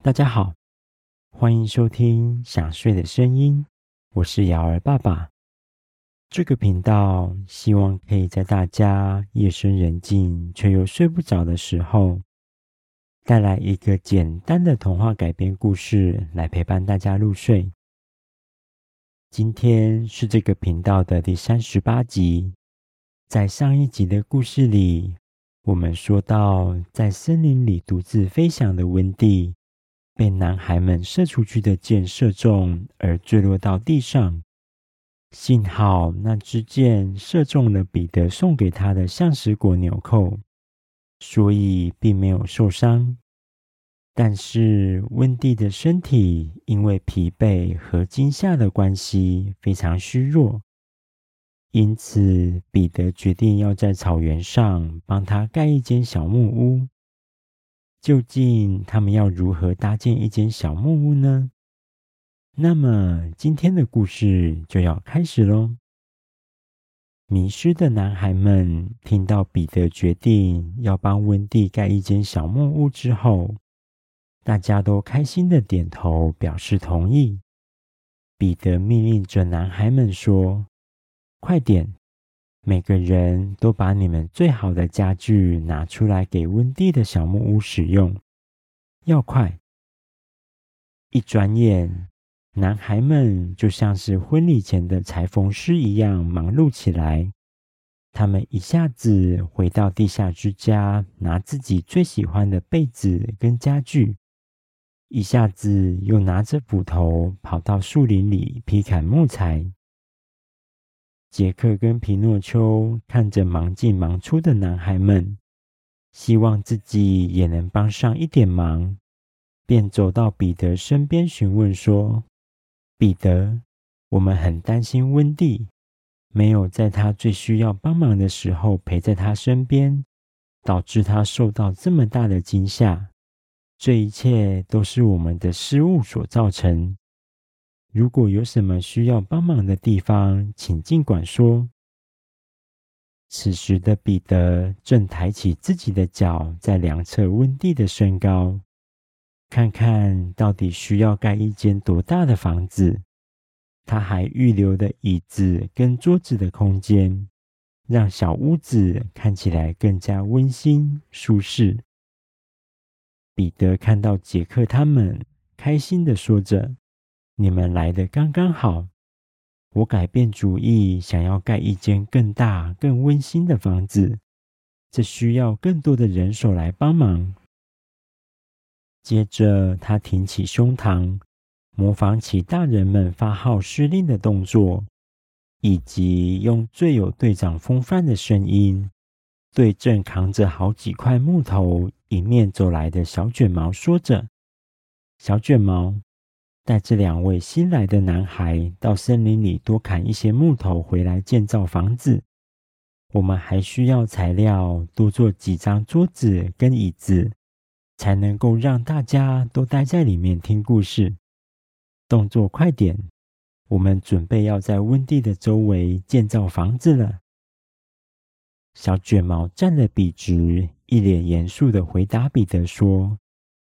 大家好，欢迎收听想睡的声音，我是瑶儿爸爸。这个频道希望可以在大家夜深人静却又睡不着的时候，带来一个简单的童话改编故事来陪伴大家入睡。今天是这个频道的第三十八集，在上一集的故事里，我们说到在森林里独自飞翔的温蒂。被男孩们射出去的箭射中，而坠落到地上。幸好那支箭射中了彼得送给他的橡石果纽扣，所以并没有受伤。但是温蒂的身体因为疲惫和惊吓的关系非常虚弱，因此彼得决定要在草原上帮他盖一间小木屋。究竟他们要如何搭建一间小木屋呢？那么今天的故事就要开始喽。迷失的男孩们听到彼得决定要帮温蒂盖一间小木屋之后，大家都开心的点头表示同意。彼得命令着男孩们说：“快点！”每个人都把你们最好的家具拿出来给温蒂的小木屋使用，要快！一转眼，男孩们就像是婚礼前的裁缝师一样忙碌起来。他们一下子回到地下之家，拿自己最喜欢的被子跟家具；一下子又拿着斧头跑到树林里劈砍木材。杰克跟皮诺丘看着忙进忙出的男孩们，希望自己也能帮上一点忙，便走到彼得身边询问说：“彼得，我们很担心温蒂，没有在他最需要帮忙的时候陪在他身边，导致他受到这么大的惊吓。这一切都是我们的失误所造成。”如果有什么需要帮忙的地方，请尽管说。此时的彼得正抬起自己的脚，在量测温蒂的身高，看看到底需要盖一间多大的房子。他还预留了椅子跟桌子的空间，让小屋子看起来更加温馨舒适。彼得看到杰克他们，开心的说着。你们来的刚刚好，我改变主意，想要盖一间更大、更温馨的房子，这需要更多的人手来帮忙。接着，他挺起胸膛，模仿起大人们发号施令的动作，以及用最有队长风范的声音，对正扛着好几块木头迎面走来的小卷毛说着：“小卷毛。”带这两位新来的男孩到森林里多砍一些木头回来建造房子。我们还需要材料，多做几张桌子跟椅子，才能够让大家都待在里面听故事。动作快点，我们准备要在温蒂的周围建造房子了。小卷毛站得笔直，一脸严肃地回答彼得说：“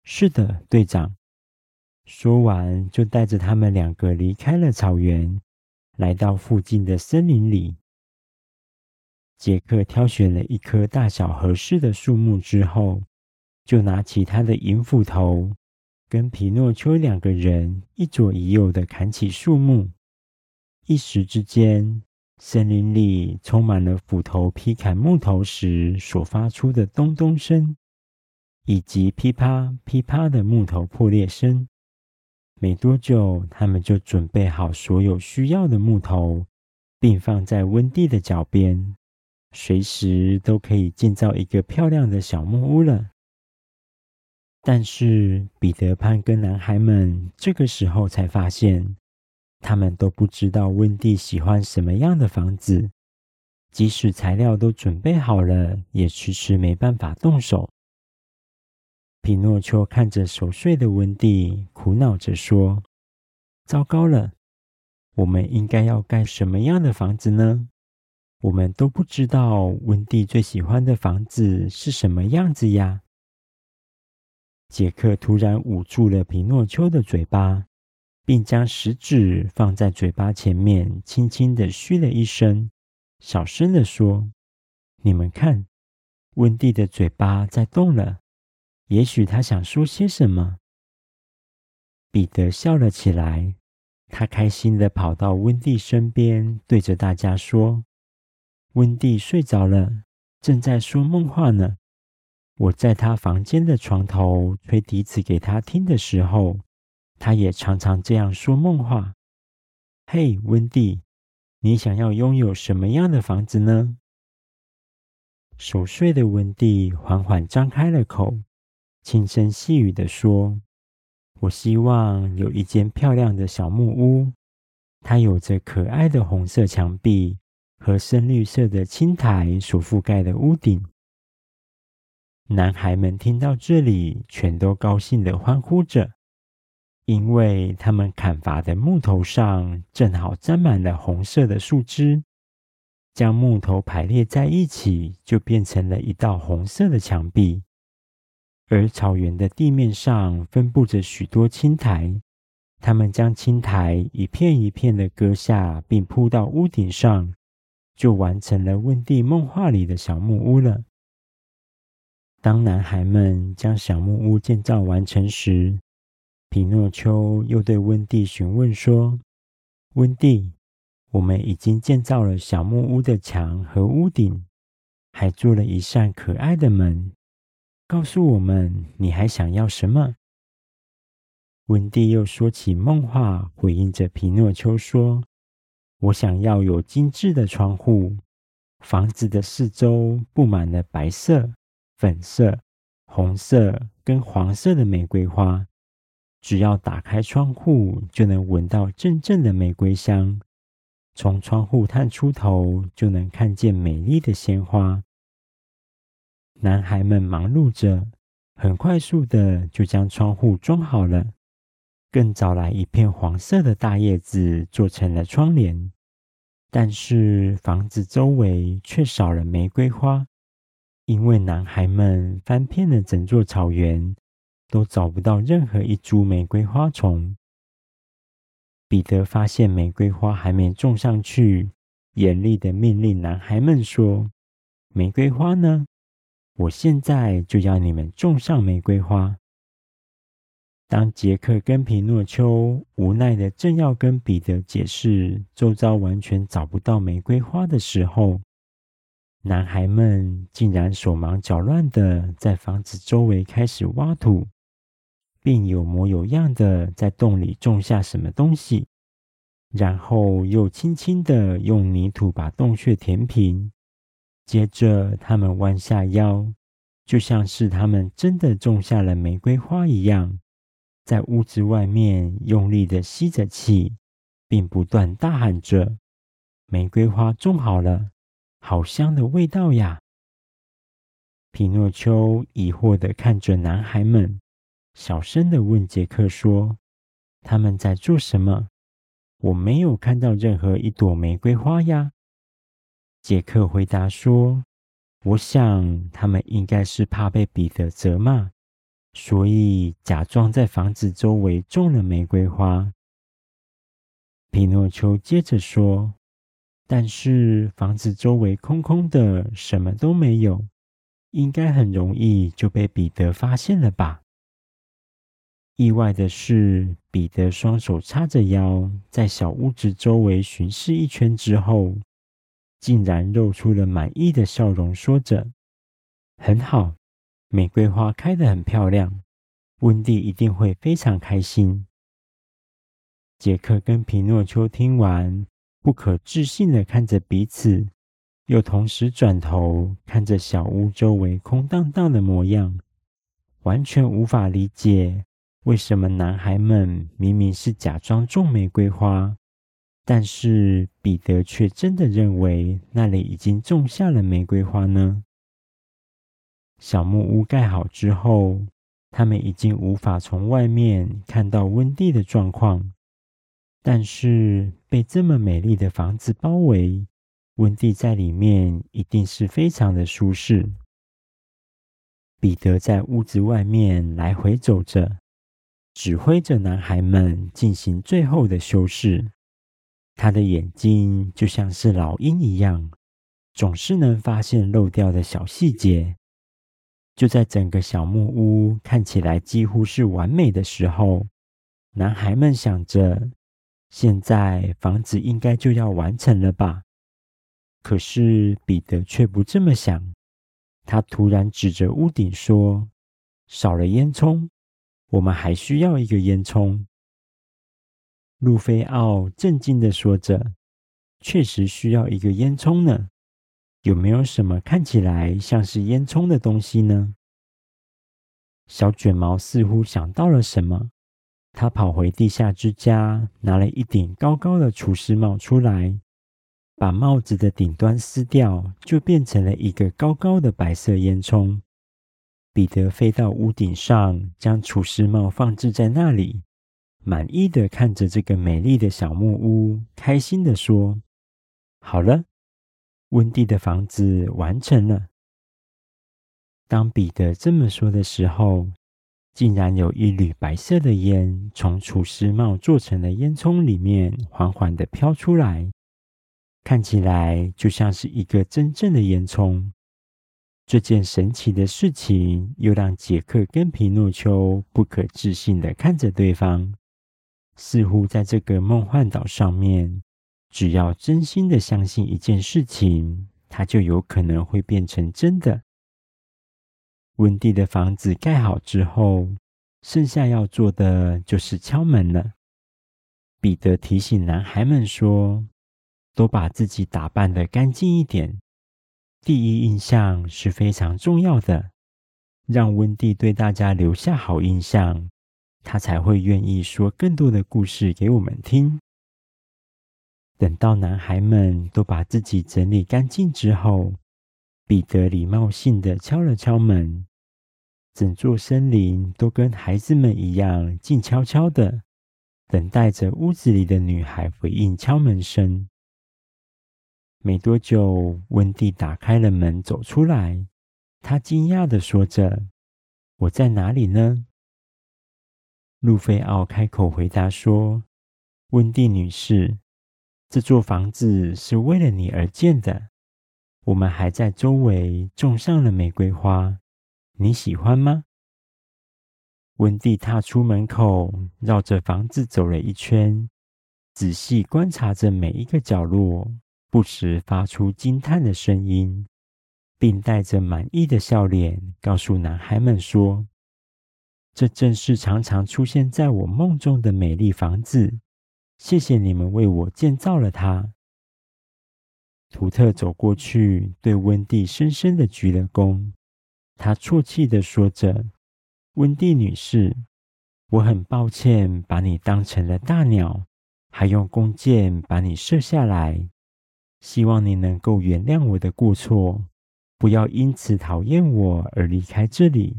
是的，队长。”说完，就带着他们两个离开了草原，来到附近的森林里。杰克挑选了一棵大小合适的树木之后，就拿起他的银斧头，跟皮诺丘两个人一左一右的砍起树木。一时之间，森林里充满了斧头劈砍木头时所发出的咚咚声，以及噼啪噼啪的木头破裂声。没多久，他们就准备好所有需要的木头，并放在温蒂的脚边，随时都可以建造一个漂亮的小木屋了。但是，彼得潘跟男孩们这个时候才发现，他们都不知道温蒂喜欢什么样的房子，即使材料都准备好了，也迟迟没办法动手。皮诺丘看着熟睡的温蒂，苦恼着说：“糟糕了，我们应该要盖什么样的房子呢？我们都不知道温蒂最喜欢的房子是什么样子呀。”杰克突然捂住了皮诺丘的嘴巴，并将食指放在嘴巴前面，轻轻地嘘了一声，小声地说：“你们看，温蒂的嘴巴在动了。也许他想说些什么。”彼得笑了起来，他开心地跑到温蒂身边，对着大家说：“温蒂睡着了，正在说梦话呢。”我在他房间的床头吹笛子给他听的时候，他也常常这样说梦话。嘿，温蒂，你想要拥有什么样的房子呢？熟睡的温蒂缓缓张开了口，轻声细语地说：“我希望有一间漂亮的小木屋，它有着可爱的红色墙壁和深绿色的青苔所覆盖的屋顶。”男孩们听到这里，全都高兴地欢呼着，因为他们砍伐的木头上正好沾满了红色的树枝，将木头排列在一起，就变成了一道红色的墙壁。而草原的地面上分布着许多青苔，他们将青苔一片一片的割下，并铺到屋顶上，就完成了温蒂梦话里的小木屋了。当男孩们将小木屋建造完成时，皮诺丘又对温蒂询问说：“温蒂，我们已经建造了小木屋的墙和屋顶，还做了一扇可爱的门。告诉我们，你还想要什么？”温蒂又说起梦话，回应着皮诺丘说：“我想要有精致的窗户，房子的四周布满了白色。”粉色、红色跟黄色的玫瑰花，只要打开窗户，就能闻到阵阵的玫瑰香。从窗户探出头，就能看见美丽的鲜花。男孩们忙碌着，很快速的就将窗户装好了，更找来一片黄色的大叶子做成了窗帘。但是房子周围却少了玫瑰花。因为男孩们翻遍了整座草原，都找不到任何一株玫瑰花丛。彼得发现玫瑰花还没种上去，严厉的命令男孩们说：“玫瑰花呢？我现在就要你们种上玫瑰花。”当杰克跟皮诺丘无奈的正要跟彼得解释周遭完全找不到玫瑰花的时候，男孩们竟然手忙脚乱的在房子周围开始挖土，并有模有样的在洞里种下什么东西，然后又轻轻的用泥土把洞穴填平。接着，他们弯下腰，就像是他们真的种下了玫瑰花一样，在屋子外面用力的吸着气，并不断大喊着：“玫瑰花种好了。”好香的味道呀！皮诺丘疑惑地看着男孩们，小声地问杰克说：“他们在做什么？我没有看到任何一朵玫瑰花呀。”杰克回答说：“我想他们应该是怕被彼得责骂，所以假装在房子周围种了玫瑰花。”皮诺丘接着说。但是房子周围空空的，什么都没有，应该很容易就被彼得发现了吧？意外的是，彼得双手叉着腰，在小屋子周围巡视一圈之后，竟然露出了满意的笑容，说着：“很好，玫瑰花开得很漂亮，温蒂一定会非常开心。”杰克跟皮诺丘听完。不可置信的看着彼此，又同时转头看着小屋周围空荡荡的模样，完全无法理解为什么男孩们明明是假装种玫瑰花，但是彼得却真的认为那里已经种下了玫瑰花呢？小木屋盖好之后，他们已经无法从外面看到温蒂的状况。但是被这么美丽的房子包围，温蒂在里面一定是非常的舒适。彼得在屋子外面来回走着，指挥着男孩们进行最后的修饰。他的眼睛就像是老鹰一样，总是能发现漏掉的小细节。就在整个小木屋看起来几乎是完美的时候，男孩们想着，现在房子应该就要完成了吧？可是彼得却不这么想。他突然指着屋顶说：“少了烟囱，我们还需要一个烟囱。”路飞奥震惊的说着：“确实需要一个烟囱呢。”有没有什么看起来像是烟囱的东西呢？小卷毛似乎想到了什么，他跑回地下之家，拿了一顶高高的厨师帽出来，把帽子的顶端撕掉，就变成了一个高高的白色烟囱。彼得飞到屋顶上，将厨师帽放置在那里，满意的看着这个美丽的小木屋，开心的说：“好了。”温蒂的房子完成了。当彼得这么说的时候，竟然有一缕白色的烟从厨师帽做成的烟囱里面缓缓地飘出来，看起来就像是一个真正的烟囱。这件神奇的事情又让杰克跟皮诺丘不可置信地看着对方，似乎在这个梦幻岛上面。只要真心的相信一件事情，它就有可能会变成真的。温蒂的房子盖好之后，剩下要做的就是敲门了。彼得提醒男孩们说：“都把自己打扮得干净一点，第一印象是非常重要的。让温蒂对大家留下好印象，他才会愿意说更多的故事给我们听。”等到男孩们都把自己整理干净之后，彼得礼貌性的敲了敲门。整座森林都跟孩子们一样静悄悄的，等待着屋子里的女孩回应敲门声。没多久，温蒂打开了门走出来，她惊讶的说着：“我在哪里呢？”路菲奥开口回答说：“温蒂女士。”这座房子是为了你而建的，我们还在周围种上了玫瑰花，你喜欢吗？温蒂踏出门口，绕着房子走了一圈，仔细观察着每一个角落，不时发出惊叹的声音，并带着满意的笑脸，告诉男孩们说：“这正是常常出现在我梦中的美丽房子。”谢谢你们为我建造了它。图特走过去，对温蒂深深的鞠了躬。他啜泣的说着：“温蒂女士，我很抱歉把你当成了大鸟，还用弓箭把你射下来。希望你能够原谅我的过错，不要因此讨厌我而离开这里。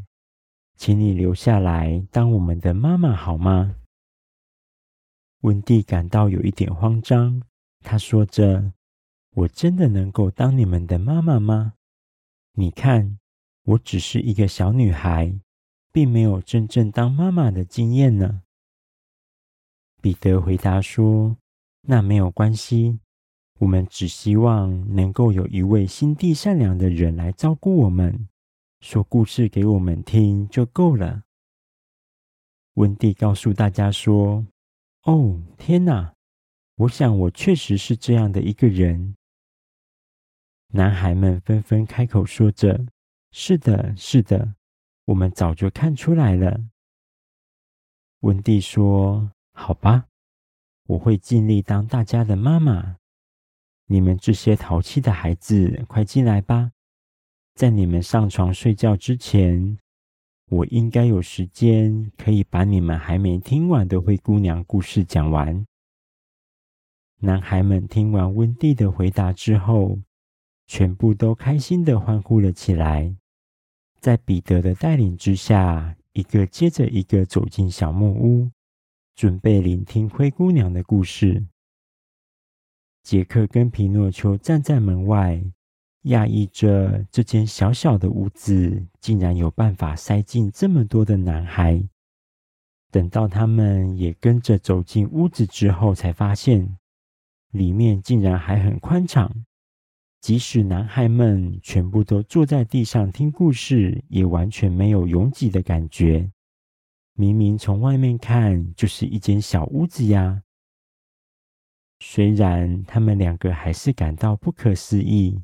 请你留下来当我们的妈妈好吗？”温蒂感到有一点慌张，她说着：“我真的能够当你们的妈妈吗？你看，我只是一个小女孩，并没有真正当妈妈的经验呢。”彼得回答说：“那没有关系，我们只希望能够有一位心地善良的人来照顾我们，说故事给我们听就够了。”温蒂告诉大家说。哦，天哪！我想我确实是这样的一个人。男孩们纷纷开口说着：“是的，是的，我们早就看出来了。”温蒂说：“好吧，我会尽力当大家的妈妈。你们这些淘气的孩子，快进来吧，在你们上床睡觉之前。”我应该有时间可以把你们还没听完的灰姑娘故事讲完。男孩们听完温蒂的回答之后，全部都开心地欢呼了起来。在彼得的带领之下，一个接着一个走进小木屋，准备聆听灰姑娘的故事。杰克跟皮诺丘站在门外，讶异着这间小小的屋子竟然有办法塞进这么多的男孩。等到他们也跟着走进屋子之后，才发现里面竟然还很宽敞。即使男孩们全部都坐在地上听故事，也完全没有拥挤的感觉。明明从外面看就是一间小屋子呀。虽然他们两个还是感到不可思议，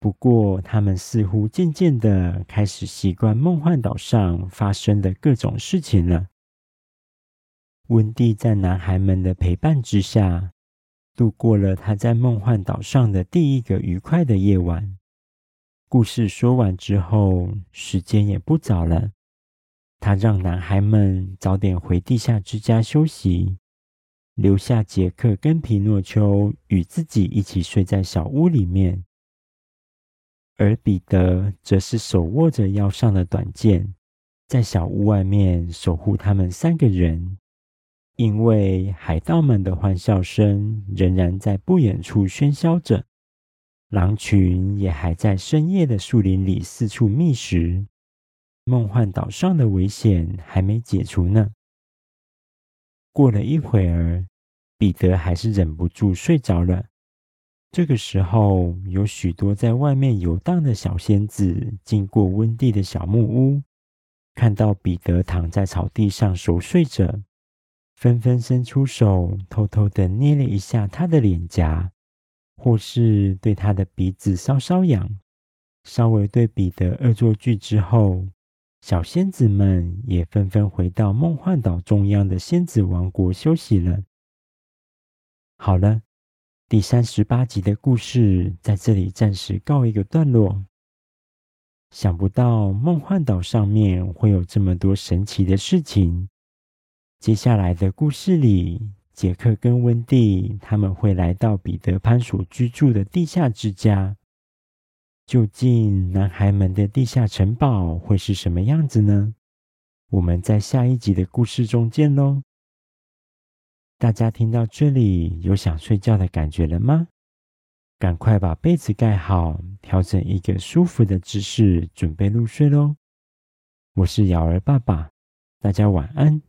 不过他们似乎渐渐的开始习惯梦幻岛上发生的各种事情了。温蒂在男孩们的陪伴之下，度过了他在梦幻岛上的第一个愉快的夜晚。故事说完之后，时间也不早了。他让男孩们早点回地下之家休息，留下杰克跟皮诺丘与自己一起睡在小屋里面。而彼得则是手握着腰上的短剑，在小屋外面守护他们三个人。因为海盗们的欢笑声仍然在不远处喧嚣着，狼群也还在深夜的树林里四处觅食，梦幻岛上的危险还没解除呢。过了一会儿，彼得还是忍不住睡着了。这个时候，有许多在外面游荡的小仙子经过温蒂的小木屋，看到彼得躺在草地上熟睡着。纷纷伸出手，偷偷的捏了一下他的脸颊，或是对他的鼻子搔搔痒。稍微对彼得恶作剧之后，小仙子们也纷纷回到梦幻岛中央的仙子王国休息了。好了，第三十八集的故事在这里暂时告一个段落。想不到梦幻岛上面会有这么多神奇的事情。接下来的故事里，杰克跟温蒂他们会来到彼得潘所居住的地下之家。究竟男孩们的地下城堡会是什么样子呢？我们在下一集的故事中见喽！大家听到这里有想睡觉的感觉了吗？赶快把被子盖好，调整一个舒服的姿势，准备入睡喽！我是瑶儿爸爸，大家晚安。